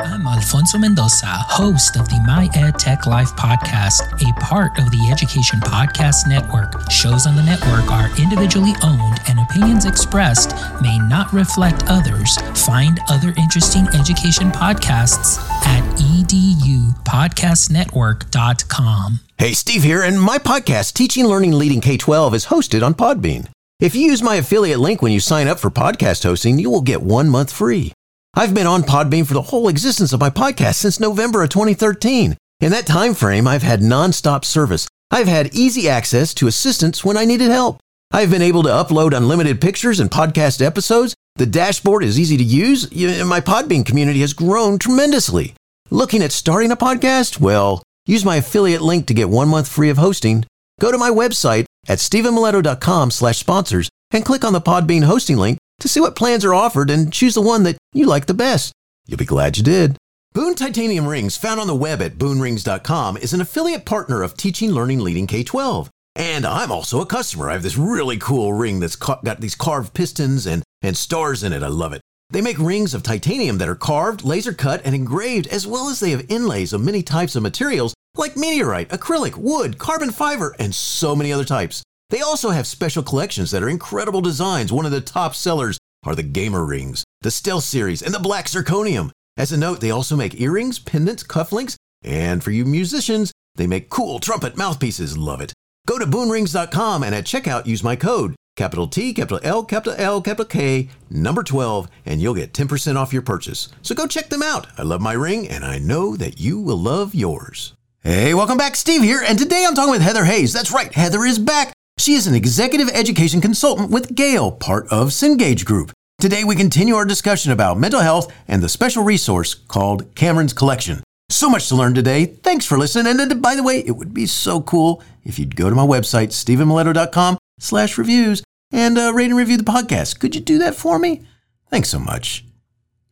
I'm Alfonso Mendoza, host of the My Ed Tech Life podcast, a part of the Education Podcast Network. Shows on the network are individually owned and opinions expressed may not reflect others. Find other interesting education podcasts at edupodcastnetwork.com. Hey, Steve here, and my podcast, Teaching, Learning, Leading K 12, is hosted on Podbean. If you use my affiliate link when you sign up for podcast hosting, you will get one month free. I've been on Podbean for the whole existence of my podcast since November of 2013. In that time frame, I've had nonstop service. I've had easy access to assistance when I needed help. I've been able to upload unlimited pictures and podcast episodes. The dashboard is easy to use. My Podbean community has grown tremendously. Looking at starting a podcast? Well, use my affiliate link to get one month free of hosting. Go to my website at stephenmiletto.com slash sponsors and click on the Podbean hosting link to see what plans are offered and choose the one that you like the best. You'll be glad you did. Boone Titanium Rings, found on the web at boonrings.com, is an affiliate partner of Teaching, Learning, Leading K-12. And I'm also a customer. I have this really cool ring that's got these carved pistons and, and stars in it. I love it. They make rings of titanium that are carved, laser cut, and engraved, as well as they have inlays of many types of materials like meteorite, acrylic, wood, carbon fiber, and so many other types. They also have special collections that are incredible designs. One of the top sellers are the Gamer Rings, the Stealth Series, and the Black Zirconium. As a note, they also make earrings, pendants, cufflinks, and for you musicians, they make cool trumpet mouthpieces. Love it. Go to boonrings.com and at checkout use my code, capital T, capital L, capital L, capital K, number 12, and you'll get 10% off your purchase. So go check them out. I love my ring, and I know that you will love yours. Hey, welcome back. Steve here, and today I'm talking with Heather Hayes. That's right, Heather is back. She is an executive education consultant with Gale, part of Cengage Group. Today we continue our discussion about mental health and the special resource called Cameron's Collection. So much to learn today. Thanks for listening. And by the way, it would be so cool if you'd go to my website, stephenmiletto.com slash reviews and uh, rate and review the podcast. Could you do that for me? Thanks so much.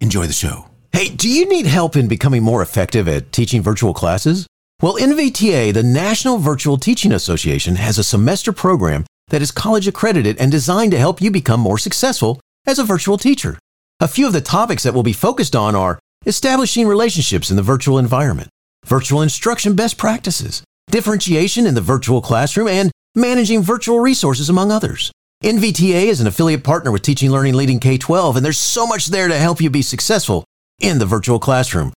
Enjoy the show. Hey, do you need help in becoming more effective at teaching virtual classes? Well, NVTA, the National Virtual Teaching Association, has a semester program that is college accredited and designed to help you become more successful as a virtual teacher. A few of the topics that will be focused on are establishing relationships in the virtual environment, virtual instruction best practices, differentiation in the virtual classroom, and managing virtual resources, among others. NVTA is an affiliate partner with Teaching Learning Leading K 12, and there's so much there to help you be successful in the virtual classroom.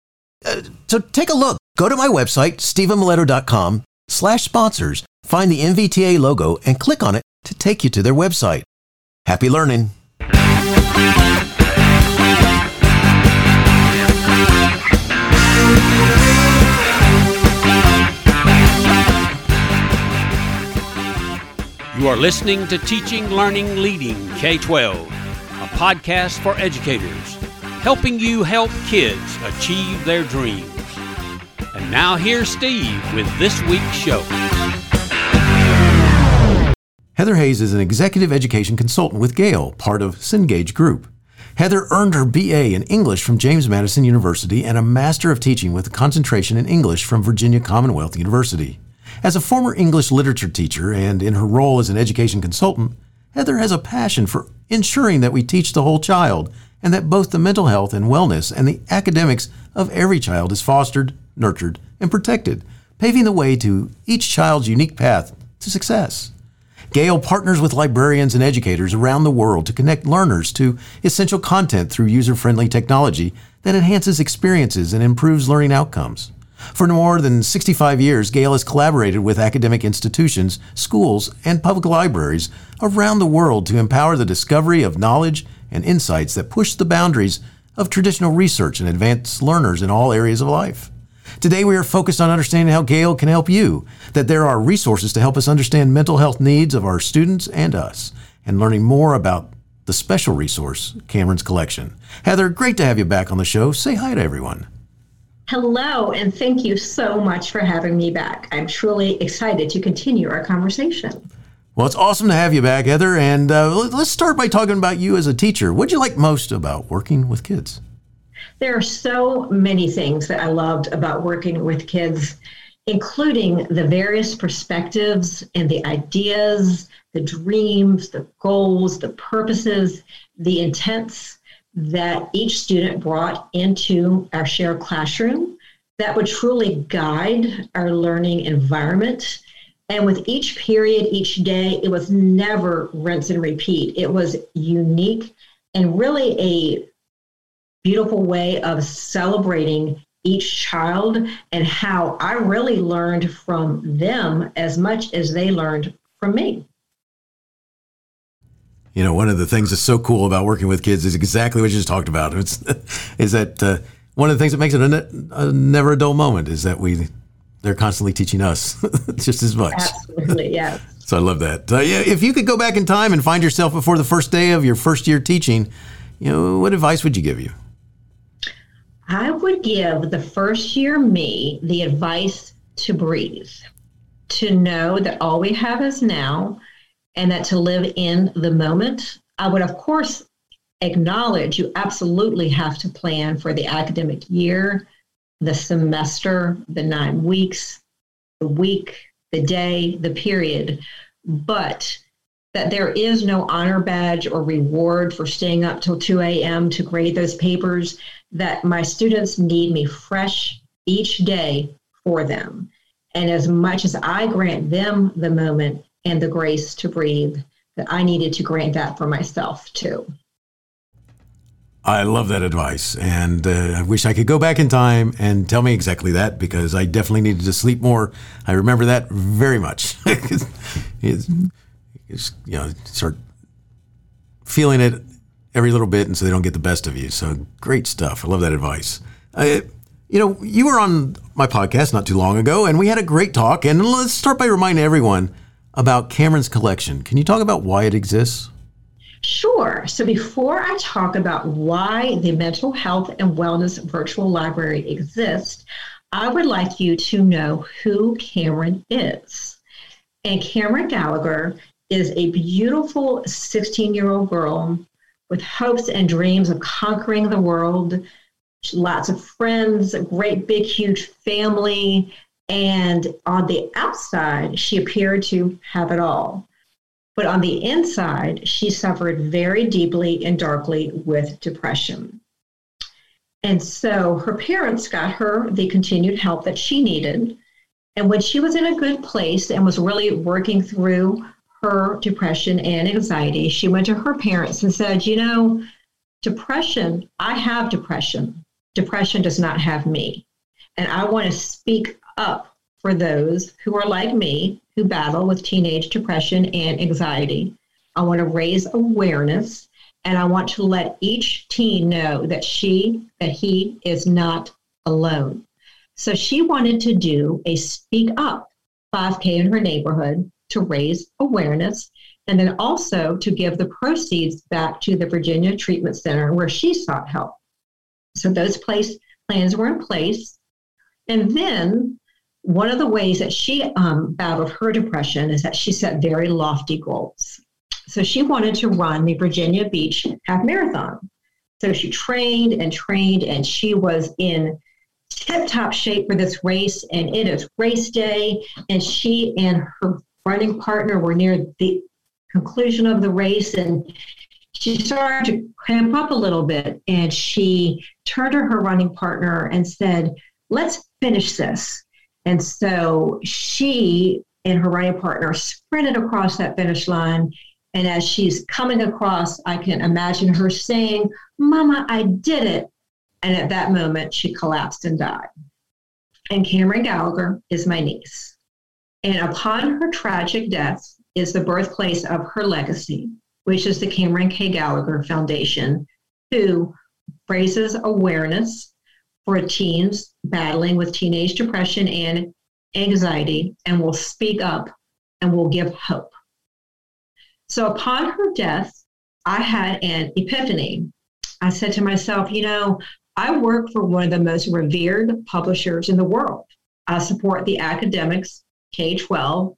Uh, so take a look. Go to my website, stephenmiletto.com slash sponsors, find the NVTA logo, and click on it to take you to their website. Happy learning. You are listening to Teaching, Learning, Leading K 12, a podcast for educators, helping you help kids achieve their dreams. And now here's Steve with this week's show. Heather Hayes is an executive education consultant with Gale, part of Cengage Group. Heather earned her BA in English from James Madison University and a Master of Teaching with a concentration in English from Virginia Commonwealth University. As a former English literature teacher and in her role as an education consultant, Heather has a passion for ensuring that we teach the whole child and that both the mental health and wellness and the academics of every child is fostered, nurtured, and protected, paving the way to each child's unique path to success. Gale partners with librarians and educators around the world to connect learners to essential content through user friendly technology that enhances experiences and improves learning outcomes. For more than 65 years, Gale has collaborated with academic institutions, schools, and public libraries around the world to empower the discovery of knowledge and insights that push the boundaries of traditional research and advance learners in all areas of life. Today, we are focused on understanding how Gale can help you, that there are resources to help us understand mental health needs of our students and us, and learning more about the special resource, Cameron's Collection. Heather, great to have you back on the show. Say hi to everyone. Hello, and thank you so much for having me back. I'm truly excited to continue our conversation. Well, it's awesome to have you back, Heather. And uh, let's start by talking about you as a teacher. What do you like most about working with kids? There are so many things that I loved about working with kids, including the various perspectives and the ideas, the dreams, the goals, the purposes, the intents that each student brought into our shared classroom that would truly guide our learning environment. And with each period, each day, it was never rinse and repeat. It was unique and really a beautiful way of celebrating each child and how I really learned from them as much as they learned from me. You know, one of the things that's so cool about working with kids is exactly what you just talked about. It's is that uh, one of the things that makes it a, ne- a, never a dull moment is that we they're constantly teaching us just as much. Absolutely, yes. so I love that. Uh, yeah, if you could go back in time and find yourself before the first day of your first year teaching, you know, what advice would you give you? I would give the first year me the advice to breathe, to know that all we have is now, and that to live in the moment. I would, of course, acknowledge you absolutely have to plan for the academic year, the semester, the nine weeks, the week, the day, the period. But that there is no honor badge or reward for staying up till 2 a.m. to grade those papers, that my students need me fresh each day for them. And as much as I grant them the moment and the grace to breathe, that I needed to grant that for myself too. I love that advice. And uh, I wish I could go back in time and tell me exactly that because I definitely needed to sleep more. I remember that very much. it's, it's, you know, start feeling it every little bit, and so they don't get the best of you. So great stuff. I love that advice. Uh, you know, you were on my podcast not too long ago, and we had a great talk. And let's start by reminding everyone about Cameron's collection. Can you talk about why it exists? Sure. So before I talk about why the Mental Health and Wellness Virtual Library exists, I would like you to know who Cameron is. And Cameron Gallagher is a beautiful 16 year old girl with hopes and dreams of conquering the world, lots of friends, a great big huge family. And on the outside, she appeared to have it all. But on the inside, she suffered very deeply and darkly with depression. And so her parents got her the continued help that she needed. And when she was in a good place and was really working through her depression and anxiety, she went to her parents and said, You know, depression, I have depression. Depression does not have me. And I want to speak up for those who are like me, who battle with teenage depression and anxiety. I want to raise awareness and I want to let each teen know that she, that he is not alone. So she wanted to do a speak up 5K in her neighborhood to raise awareness and then also to give the proceeds back to the Virginia Treatment Center where she sought help. So those place plans were in place. And then one of the ways that she um, battled her depression is that she set very lofty goals. So she wanted to run the Virginia Beach Half Marathon. So she trained and trained, and she was in tip top shape for this race. And it is race day, and she and her running partner were near the conclusion of the race, and she started to cramp up a little bit. And she turned to her running partner and said, Let's finish this. And so she and her running partner sprinted across that finish line. And as she's coming across, I can imagine her saying, Mama, I did it. And at that moment, she collapsed and died. And Cameron Gallagher is my niece. And upon her tragic death is the birthplace of her legacy, which is the Cameron K. Gallagher Foundation, who raises awareness for teens battling with teenage depression and anxiety and will speak up and will give hope. So upon her death, I had an epiphany. I said to myself, you know, I work for one of the most revered publishers in the world. I support the academics K 12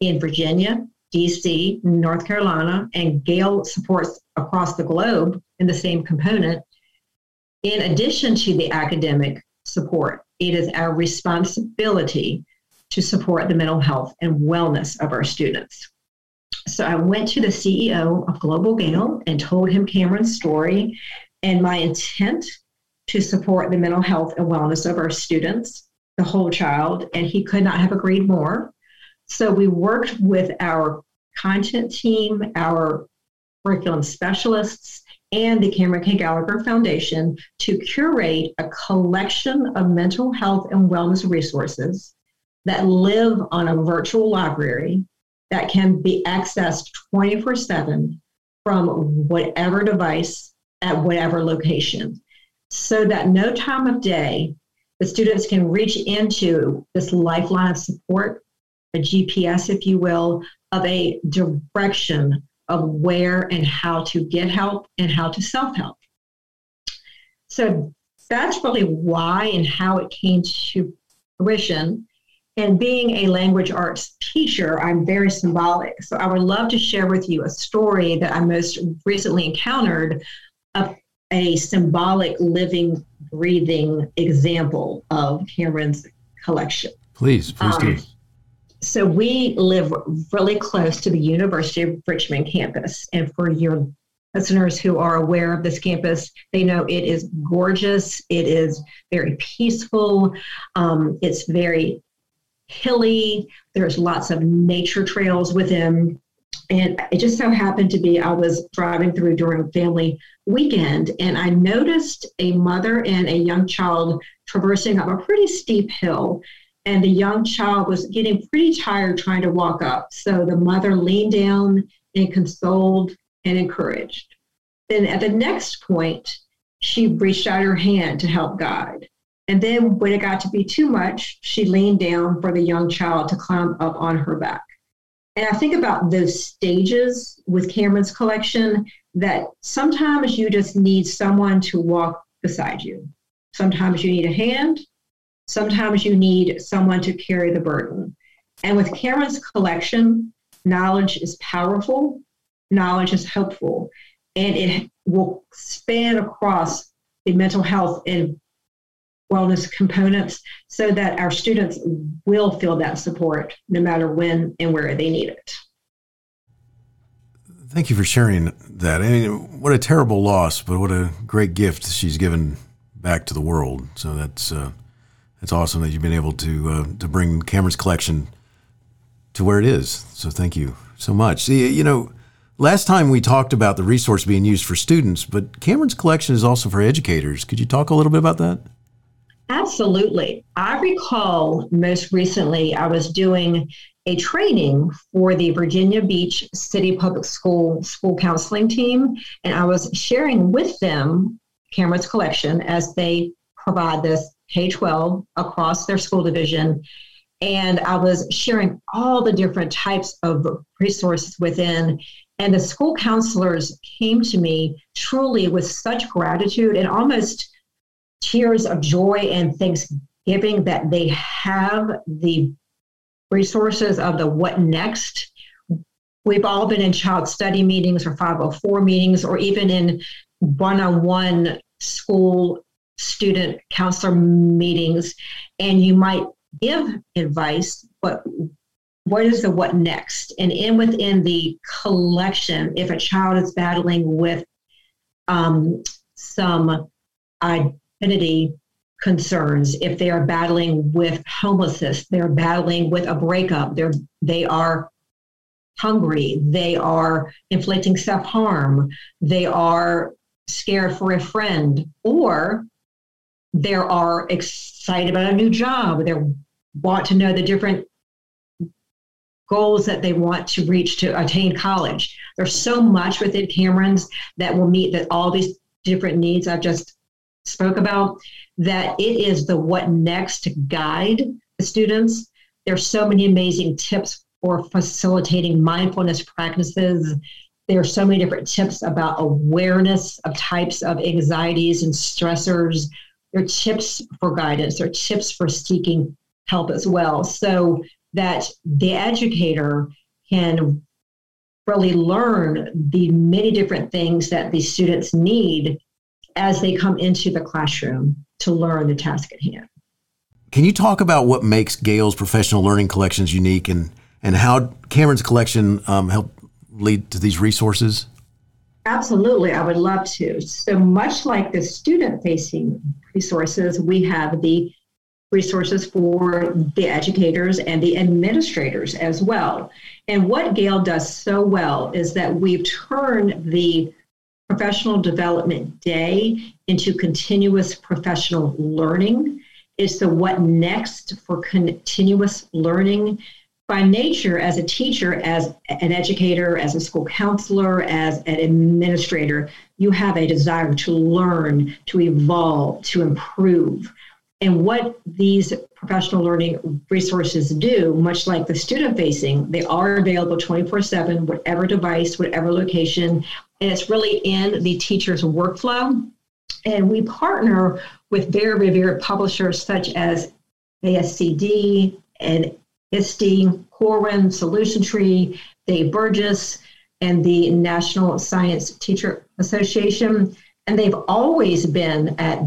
in Virginia, DC, North Carolina, and Gale supports across the globe in the same component. In addition to the academic support, it is our responsibility to support the mental health and wellness of our students. So I went to the CEO of Global Gale and told him Cameron's story. and my intent to support the mental health and wellness of our students, the whole child, and he could not have agreed more. So we worked with our content team, our curriculum specialists, and the Cameron K. Gallagher Foundation to curate a collection of mental health and wellness resources that live on a virtual library that can be accessed 24 7 from whatever device at whatever location so that no time of day the students can reach into this lifeline of support, a GPS, if you will, of a direction of where and how to get help and how to self help. So that's really why and how it came to fruition. And being a language arts teacher, I'm very symbolic. So I would love to share with you a story that I most recently encountered of a symbolic living, breathing example of Cameron's collection. Please, please um, do. So we live really close to the University of Richmond campus. And for your listeners who are aware of this campus, they know it is gorgeous. It is very peaceful. Um, it's very hilly. There's lots of nature trails within. And it just so happened to be I was driving through during family weekend and I noticed a mother and a young child traversing up a pretty steep hill. And the young child was getting pretty tired trying to walk up. So the mother leaned down and consoled and encouraged. Then at the next point, she reached out her hand to help guide. And then when it got to be too much, she leaned down for the young child to climb up on her back. And I think about those stages with Cameron's collection that sometimes you just need someone to walk beside you. Sometimes you need a hand. Sometimes you need someone to carry the burden. And with Cameron's collection, knowledge is powerful, knowledge is helpful, and it will span across the mental health and wellness components so that our students will feel that support no matter when and where they need it. Thank you for sharing that. I mean, what a terrible loss, but what a great gift she's given back to the world. So that's uh, that's awesome that you've been able to uh, to bring Cameron's collection to where it is. So thank you so much. See, you know, last time we talked about the resource being used for students, but Cameron's collection is also for educators. Could you talk a little bit about that? Absolutely. I recall most recently I was doing a training for the Virginia Beach City Public School school counseling team, and I was sharing with them Cameron's collection as they provide this K 12 across their school division. And I was sharing all the different types of resources within. And the school counselors came to me truly with such gratitude and almost tears of joy and thanksgiving that they have the resources of the what next. We've all been in child study meetings or 504 meetings or even in one on one school student counselor meetings, and you might give advice, but what is the what next? And in within the collection, if a child is battling with um, some identity concerns, if they are battling with homelessness, they're battling with a breakup, they're they are hungry, they are inflicting self-harm, they are scared for a friend, or they are excited about a new job, they want to know the different goals that they want to reach to attain college. There's so much within Cameron's that will meet that all these different needs I've just spoke about, that it is the what next to guide the students. There's so many amazing tips for facilitating mindfulness practices. There are so many different tips about awareness of types of anxieties and stressors. There are tips for guidance. There are tips for seeking help as well. So that the educator can really learn the many different things that the students need as they come into the classroom to learn the task at hand. Can you talk about what makes Gale's professional learning collections unique and, and how Cameron's collection um, helped lead to these resources? Absolutely, I would love to. So much like the student facing resources, we have the resources for the educators and the administrators as well. And what Gale does so well is that we've turned the professional development day into continuous professional learning. It's the what next for continuous learning. By nature, as a teacher, as an educator, as a school counselor, as an administrator, you have a desire to learn, to evolve, to improve. And what these professional learning resources do, much like the student facing, they are available 24 7, whatever device, whatever location. And it's really in the teacher's workflow. And we partner with very revered publishers such as ASCD and ISTE, Corwin, Solution Tree, Dave Burgess, and the National Science Teacher Association. And they've always been at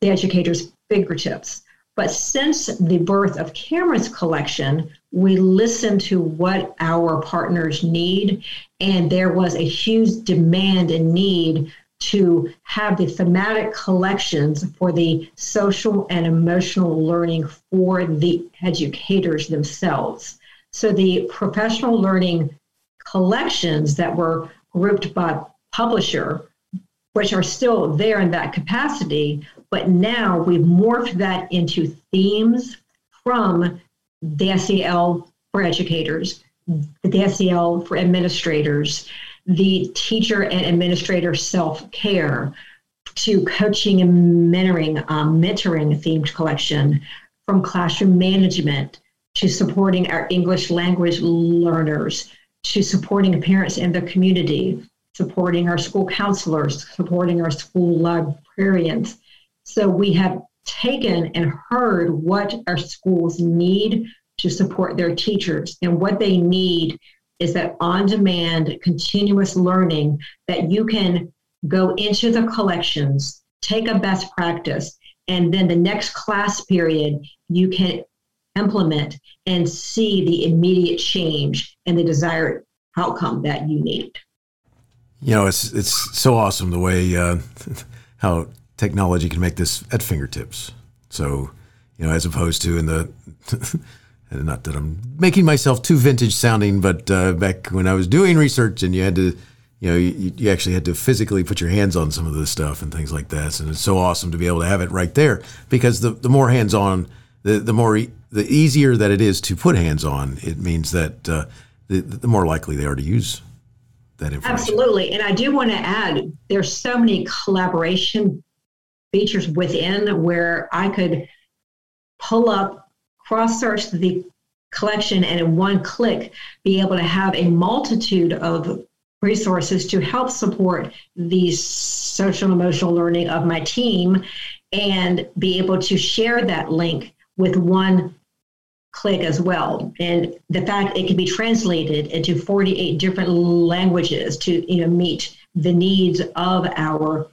the educators' fingertips. But since the birth of Cameron's collection, we listened to what our partners need, and there was a huge demand and need to have the thematic collections for the social and emotional learning for the educators themselves. So the professional learning collections that were grouped by publisher, which are still there in that capacity, but now we've morphed that into themes from the SEL for educators, the SEL for administrators, the teacher and administrator self care, to coaching and mentoring, um, mentoring themed collection, from classroom management to supporting our English language learners, to supporting parents and the community, supporting our school counselors, supporting our school librarians, so we have taken and heard what our schools need to support their teachers. And what they need is that on demand, continuous learning that you can go into the collections, take a best practice, and then the next class period, you can implement and see the immediate change and the desired outcome that you need. You know, it's it's so awesome the way uh, how technology can make this at fingertips. So, you know, as opposed to in the, not that I'm making myself too vintage sounding, but uh, back when I was doing research and you had to, you know, you, you, actually had to physically put your hands on some of this stuff and things like that. And it's so awesome to be able to have it right there because the, the more hands on, the, the more, the easier that it is to put hands on, it means that uh, the, the more likely they are to use that information. Absolutely. And I do want to add there's so many collaboration features within where I could pull up, cross search the collection, and in one click be able to have a multitude of resources to help support the social emotional learning of my team and be able to share that link with one click as well. And the fact it can be translated into 48 different languages to you know meet the needs of our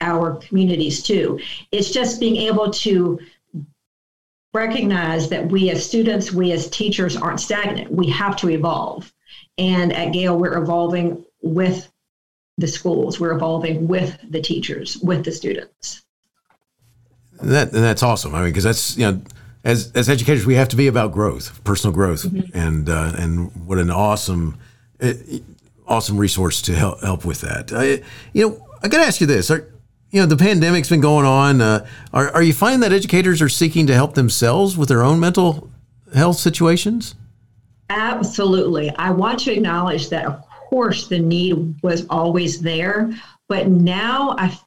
our communities too. It's just being able to recognize that we as students, we as teachers aren't stagnant. We have to evolve. And at Gale, we're evolving with the schools, we're evolving with the teachers, with the students. That that's awesome. I mean, because that's you know, as as educators, we have to be about growth, personal growth, mm-hmm. and uh, and what an awesome, uh, awesome resource to help help with that. I, you know, I got to ask you this: Are you know the pandemic's been going on. Uh, are are you finding that educators are seeking to help themselves with their own mental health situations? Absolutely. I want to acknowledge that, of course, the need was always there, but now I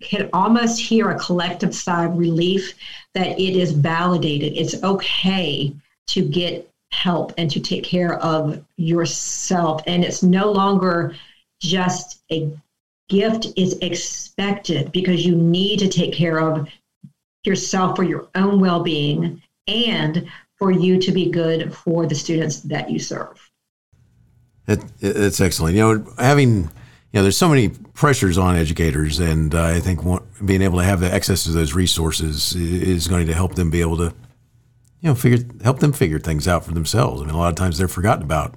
can almost hear a collective sigh of relief that it is validated. It's okay to get help and to take care of yourself, and it's no longer just a gift is expected because you need to take care of yourself for your own well being and for you to be good for the students that you serve. It, it's excellent. You know, having, you know, there's so many pressures on educators, and uh, I think being able to have the access to those resources is going to help them be able to, you know, figure help them figure things out for themselves. I mean, a lot of times they're forgotten about.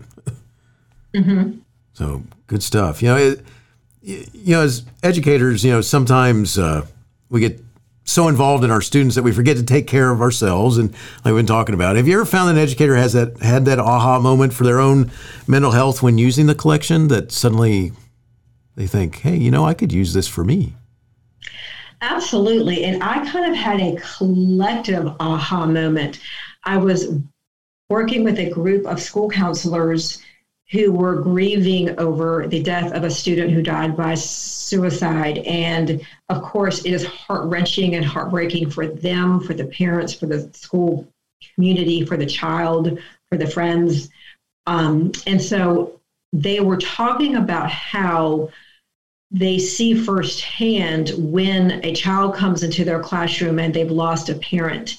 Mm-hmm. So good stuff. You know, it, you know, as educators, you know, sometimes uh, we get so involved in our students that we forget to take care of ourselves. And like we've been talking about, have you ever found an educator has that had that aha moment for their own mental health when using the collection that suddenly they think, hey, you know, I could use this for me? Absolutely. And I kind of had a collective aha moment. I was working with a group of school counselors who were grieving over the death of a student who died by suicide. And of course, it is heart wrenching and heartbreaking for them, for the parents, for the school community, for the child, for the friends. Um, and so they were talking about how they see firsthand when a child comes into their classroom and they've lost a parent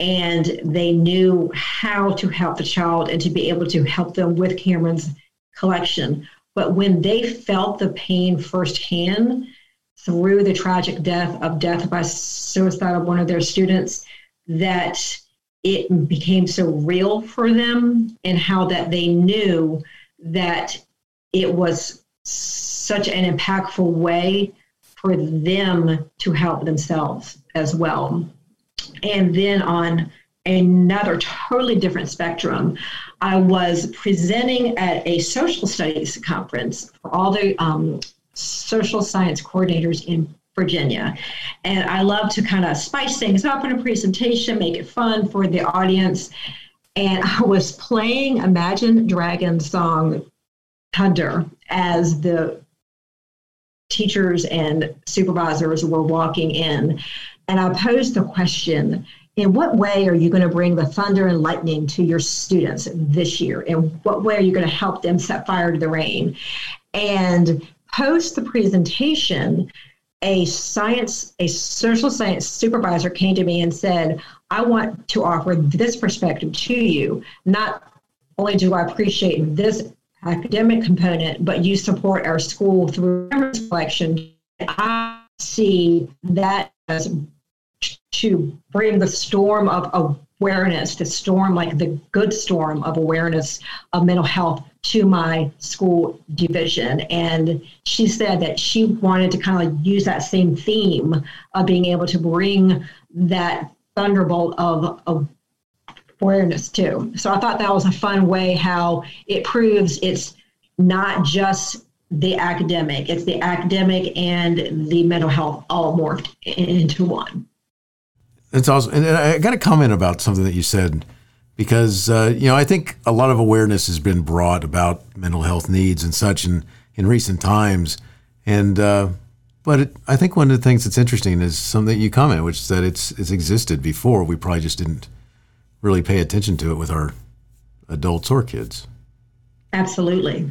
and they knew how to help the child and to be able to help them with Cameron's collection. But when they felt the pain firsthand through the tragic death of death by suicide of one of their students, that it became so real for them and how that they knew that it was such an impactful way for them to help themselves as well. And then on another totally different spectrum, I was presenting at a social studies conference for all the um, social science coordinators in Virginia. And I love to kind of spice things up in a presentation, make it fun for the audience. And I was playing Imagine Dragons song Thunder as the teachers and supervisors were walking in. And I posed the question in what way are you going to bring the thunder and lightning to your students this year? In what way are you going to help them set fire to the rain? And post the presentation, a science, a social science supervisor came to me and said, I want to offer this perspective to you. Not only do I appreciate this academic component, but you support our school through collection. I see that as to bring the storm of awareness, the storm, like the good storm of awareness of mental health to my school division. And she said that she wanted to kind of use that same theme of being able to bring that thunderbolt of, awareness too. So I thought that was a fun way how it proves it's not just the academic, it's the academic and the mental health all morphed into one. It's awesome. And I got a comment about something that you said because, uh, you know, I think a lot of awareness has been brought about mental health needs and such in, in recent times. And, uh, but it, I think one of the things that's interesting is something that you comment, which is that it's, it's existed before. We probably just didn't really pay attention to it with our adults or kids. Absolutely.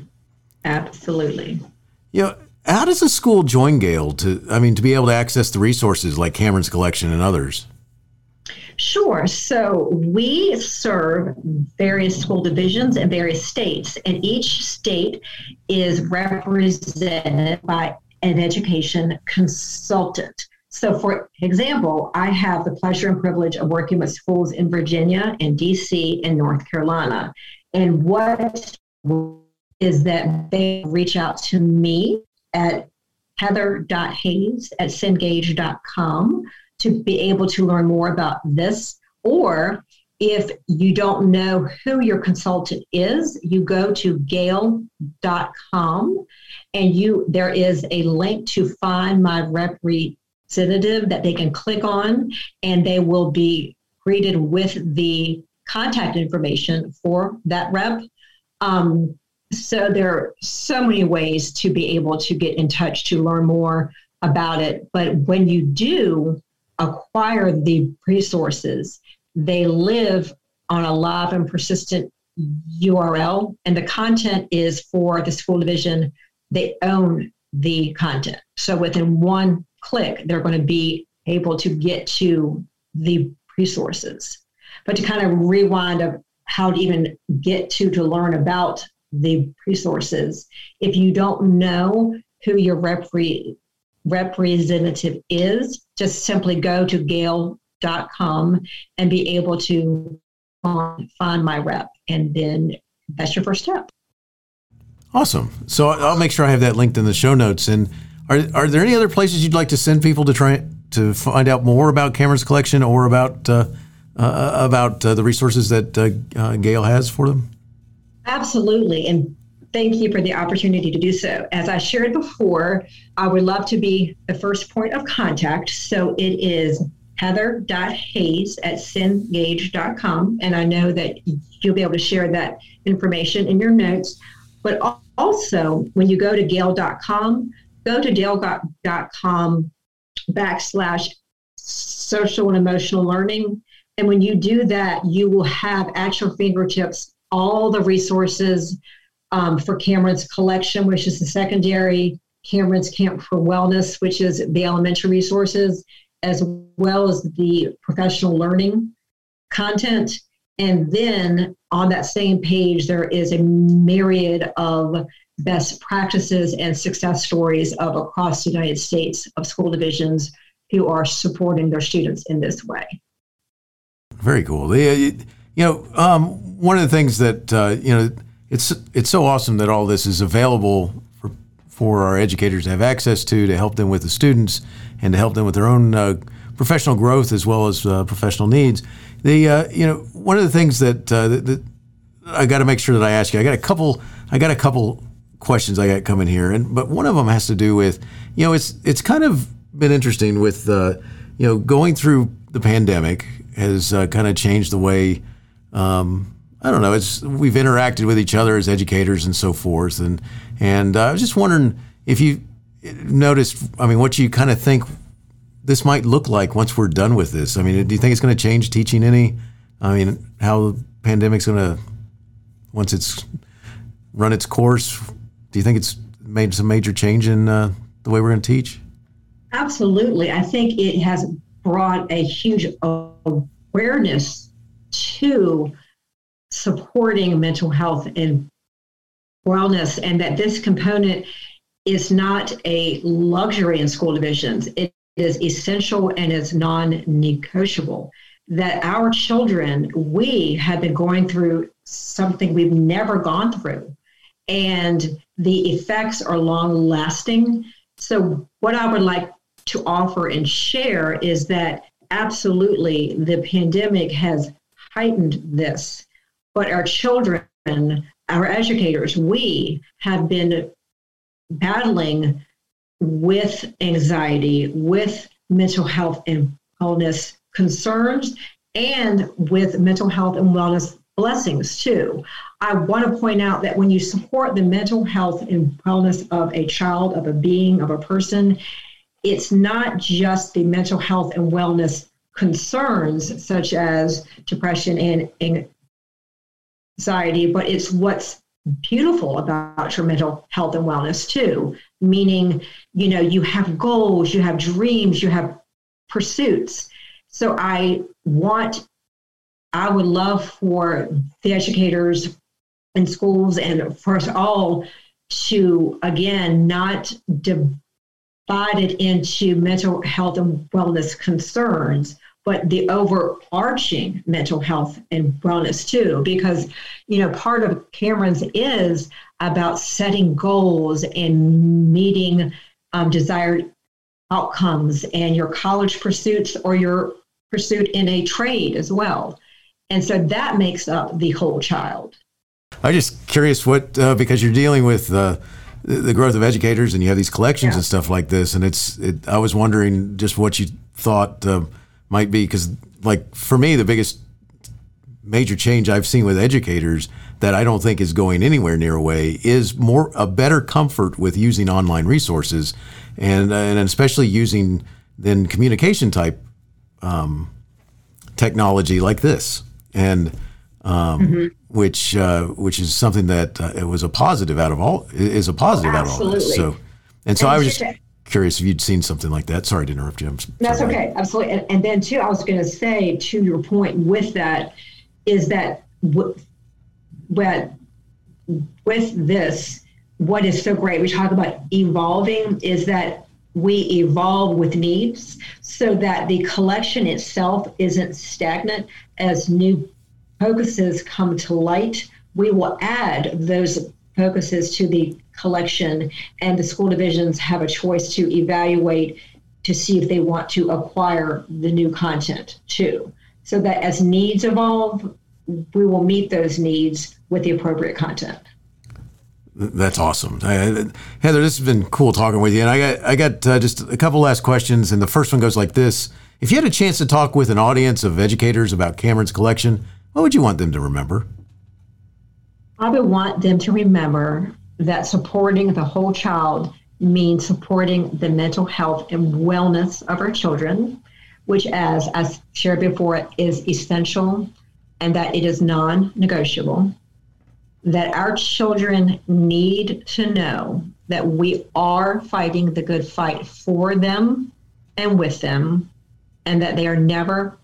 Absolutely. You know, how does a school join Gale to, I mean, to be able to access the resources like Cameron's collection and others? Sure. So we serve various school divisions in various states, and each state is represented by an education consultant. So, for example, I have the pleasure and privilege of working with schools in Virginia and DC and North Carolina. And what is that they reach out to me at heather.hayes at cengage.com to be able to learn more about this. Or if you don't know who your consultant is, you go to gale.com and you there is a link to find my representative that they can click on and they will be greeted with the contact information for that rep. Um, so there are so many ways to be able to get in touch to learn more about it. But when you do, acquire the resources, they live on a live and persistent URL, and the content is for the school division. They own the content. So within one click, they're going to be able to get to the resources. But to kind of rewind of how to even get to to learn about the resources, if you don't know who your repre- representative is, just simply go to gale.com and be able to find my rep. And then that's your first step. Awesome. So I'll make sure I have that linked in the show notes. And are are there any other places you'd like to send people to try to find out more about Cameron's collection or about uh, uh, about uh, the resources that uh, uh, Gale has for them? Absolutely, and thank you for the opportunity to do so. As I shared before, I would love to be the first point of contact. So it is heather.hayes at cengage.com. And I know that you'll be able to share that information in your notes. But also, when you go to gale.com, go to gale.com backslash social and emotional learning. And when you do that, you will have at your fingertips all the resources um, for Cameron's collection, which is the secondary, Cameron's Camp for Wellness, which is the elementary resources, as well as the professional learning content. And then on that same page, there is a myriad of best practices and success stories of across the United States of school divisions who are supporting their students in this way. Very cool. You know, um, one of the things that uh, you know, it's it's so awesome that all this is available for for our educators to have access to to help them with the students and to help them with their own uh, professional growth as well as uh, professional needs. The uh, you know one of the things that, uh, that, that I got to make sure that I ask you. I got a couple. I got a couple questions I got coming here, and but one of them has to do with you know it's it's kind of been interesting with uh, you know going through the pandemic has uh, kind of changed the way um, I don't know it's we've interacted with each other as educators and so forth, and and uh, I was just wondering if you noticed. I mean, what you kind of think this might look like once we're done with this. I mean, do you think it's going to change teaching any? I mean, how the pandemic's going to once it's run its course? Do you think it's made some major change in uh, the way we're going to teach? Absolutely. I think it has brought a huge awareness to supporting mental health and wellness, and that this component is not a luxury in school divisions. It is essential and is non negotiable. That our children, we have been going through something we've never gone through, and the effects are long lasting. So, what I would like to offer and share is that absolutely the pandemic has heightened this, but our children, our educators, we have been battling with anxiety, with mental health and wellness concerns, and with mental health and wellness blessings too. I want to point out that when you support the mental health and wellness of a child, of a being, of a person, it's not just the mental health and wellness concerns such as depression and anxiety, but it's what's beautiful about your mental health and wellness too. Meaning, you know, you have goals, you have dreams, you have pursuits. So I want I would love for the educators in schools and for us all to, again, not divide it into mental health and wellness concerns, but the overarching mental health and wellness too. Because, you know, part of Cameron's is about setting goals and meeting um, desired outcomes and your college pursuits or your pursuit in a trade as well. And so that makes up the whole child. I'm just curious what, uh, because you're dealing with uh, the growth of educators and you have these collections yeah. and stuff like this. And it's, it, I was wondering just what you thought uh, might be, because like for me, the biggest major change I've seen with educators that I don't think is going anywhere near away is more a better comfort with using online resources and and especially using then communication type um, technology like this and um, mm-hmm. which uh, which is something that uh, it was a positive out of all is a positive oh, out of all this. So, and so and I was just curious if you'd seen something like that. Sorry to interrupt you. I'm That's okay, absolutely. And, and, then too, I was going to say to your point with that is that what with this, what is so great? We talk about evolving is that we evolve with needs so that the collection itself isn't stagnant as new focuses come to light we will add those focuses to the collection, and the school divisions have a choice to evaluate to see if they want to acquire the new content too. So that as needs evolve, we will meet those needs with the appropriate content. That's awesome, Heather. This has been cool talking with you, and I got I got uh, just a couple last questions, and the first one goes like this: If you had a chance to talk with an audience of educators about Cameron's collection, what would you want them to remember? I would want them to remember that supporting the whole child means supporting the mental health and wellness of our children, which, as I shared before, is essential and that it is non negotiable. That our children need to know that we are fighting the good fight for them and with them, and that they are never,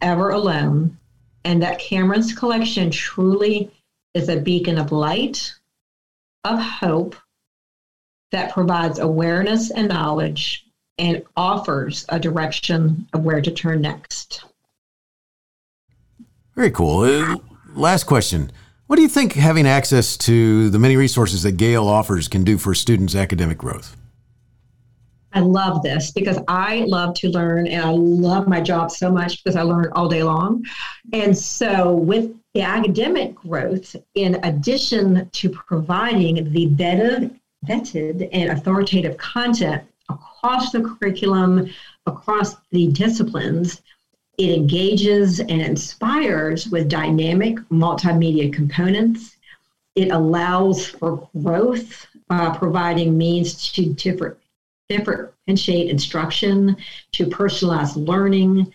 ever alone, and that Cameron's collection truly is a beacon of light, of hope, that provides awareness and knowledge and offers a direction of where to turn next. Very cool. Uh, last question. What do you think having access to the many resources that Gale offers can do for students' academic growth? I love this because I love to learn and I love my job so much because I learn all day long. And so, with the academic growth, in addition to providing the vetted, vetted and authoritative content across the curriculum, across the disciplines, it engages and inspires with dynamic multimedia components. It allows for growth, uh, providing means to different, differentiate instruction, to personalize learning.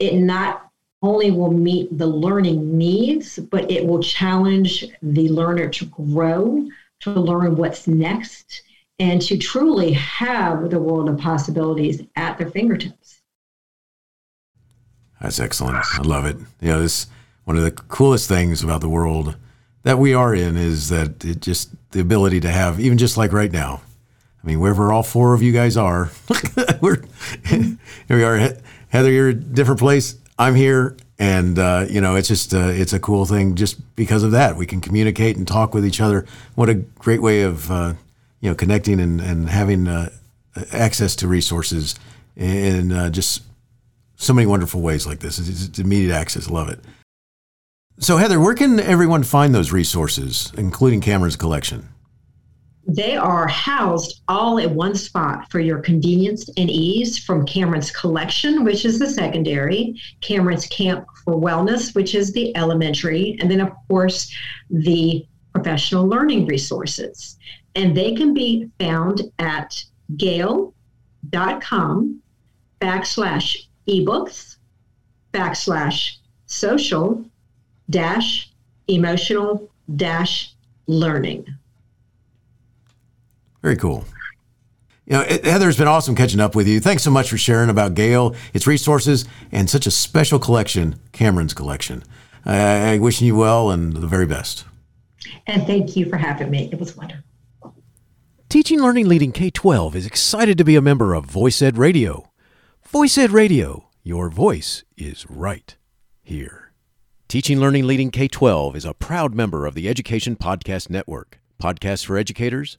It not only will meet the learning needs, but it will challenge the learner to grow, to learn what's next, and to truly have the world of possibilities at their fingertips. That's excellent. I love it. You know, this one of the coolest things about the world that we are in is that it just the ability to have even just like right now. I mean, wherever all four of you guys are, we're here. We are. Heather, you're a different place. I'm here, and uh, you know, it's just uh, it's a cool thing just because of that. We can communicate and talk with each other. What a great way of uh, you know connecting and and having uh, access to resources and uh, just so many wonderful ways like this. It's, it's immediate access. Love it. So, Heather, where can everyone find those resources, including Cameron's collection? They are housed all at one spot for your convenience and ease from Cameron's collection, which is the secondary, Cameron's Camp for Wellness, which is the elementary, and then, of course, the professional learning resources. And they can be found at gale.com backslash ebooks backslash social dash emotional dash learning. Very cool. You know, Heather, it's been awesome catching up with you. Thanks so much for sharing about Gale, its resources, and such a special collection, Cameron's collection. I, I wishing you well and the very best. And thank you for having me. It was wonderful. Teaching Learning Leading K 12 is excited to be a member of Voice Ed Radio. Voice Ed Radio, your voice is right here. Teaching Learning Leading K 12 is a proud member of the Education Podcast Network. Podcasts for educators,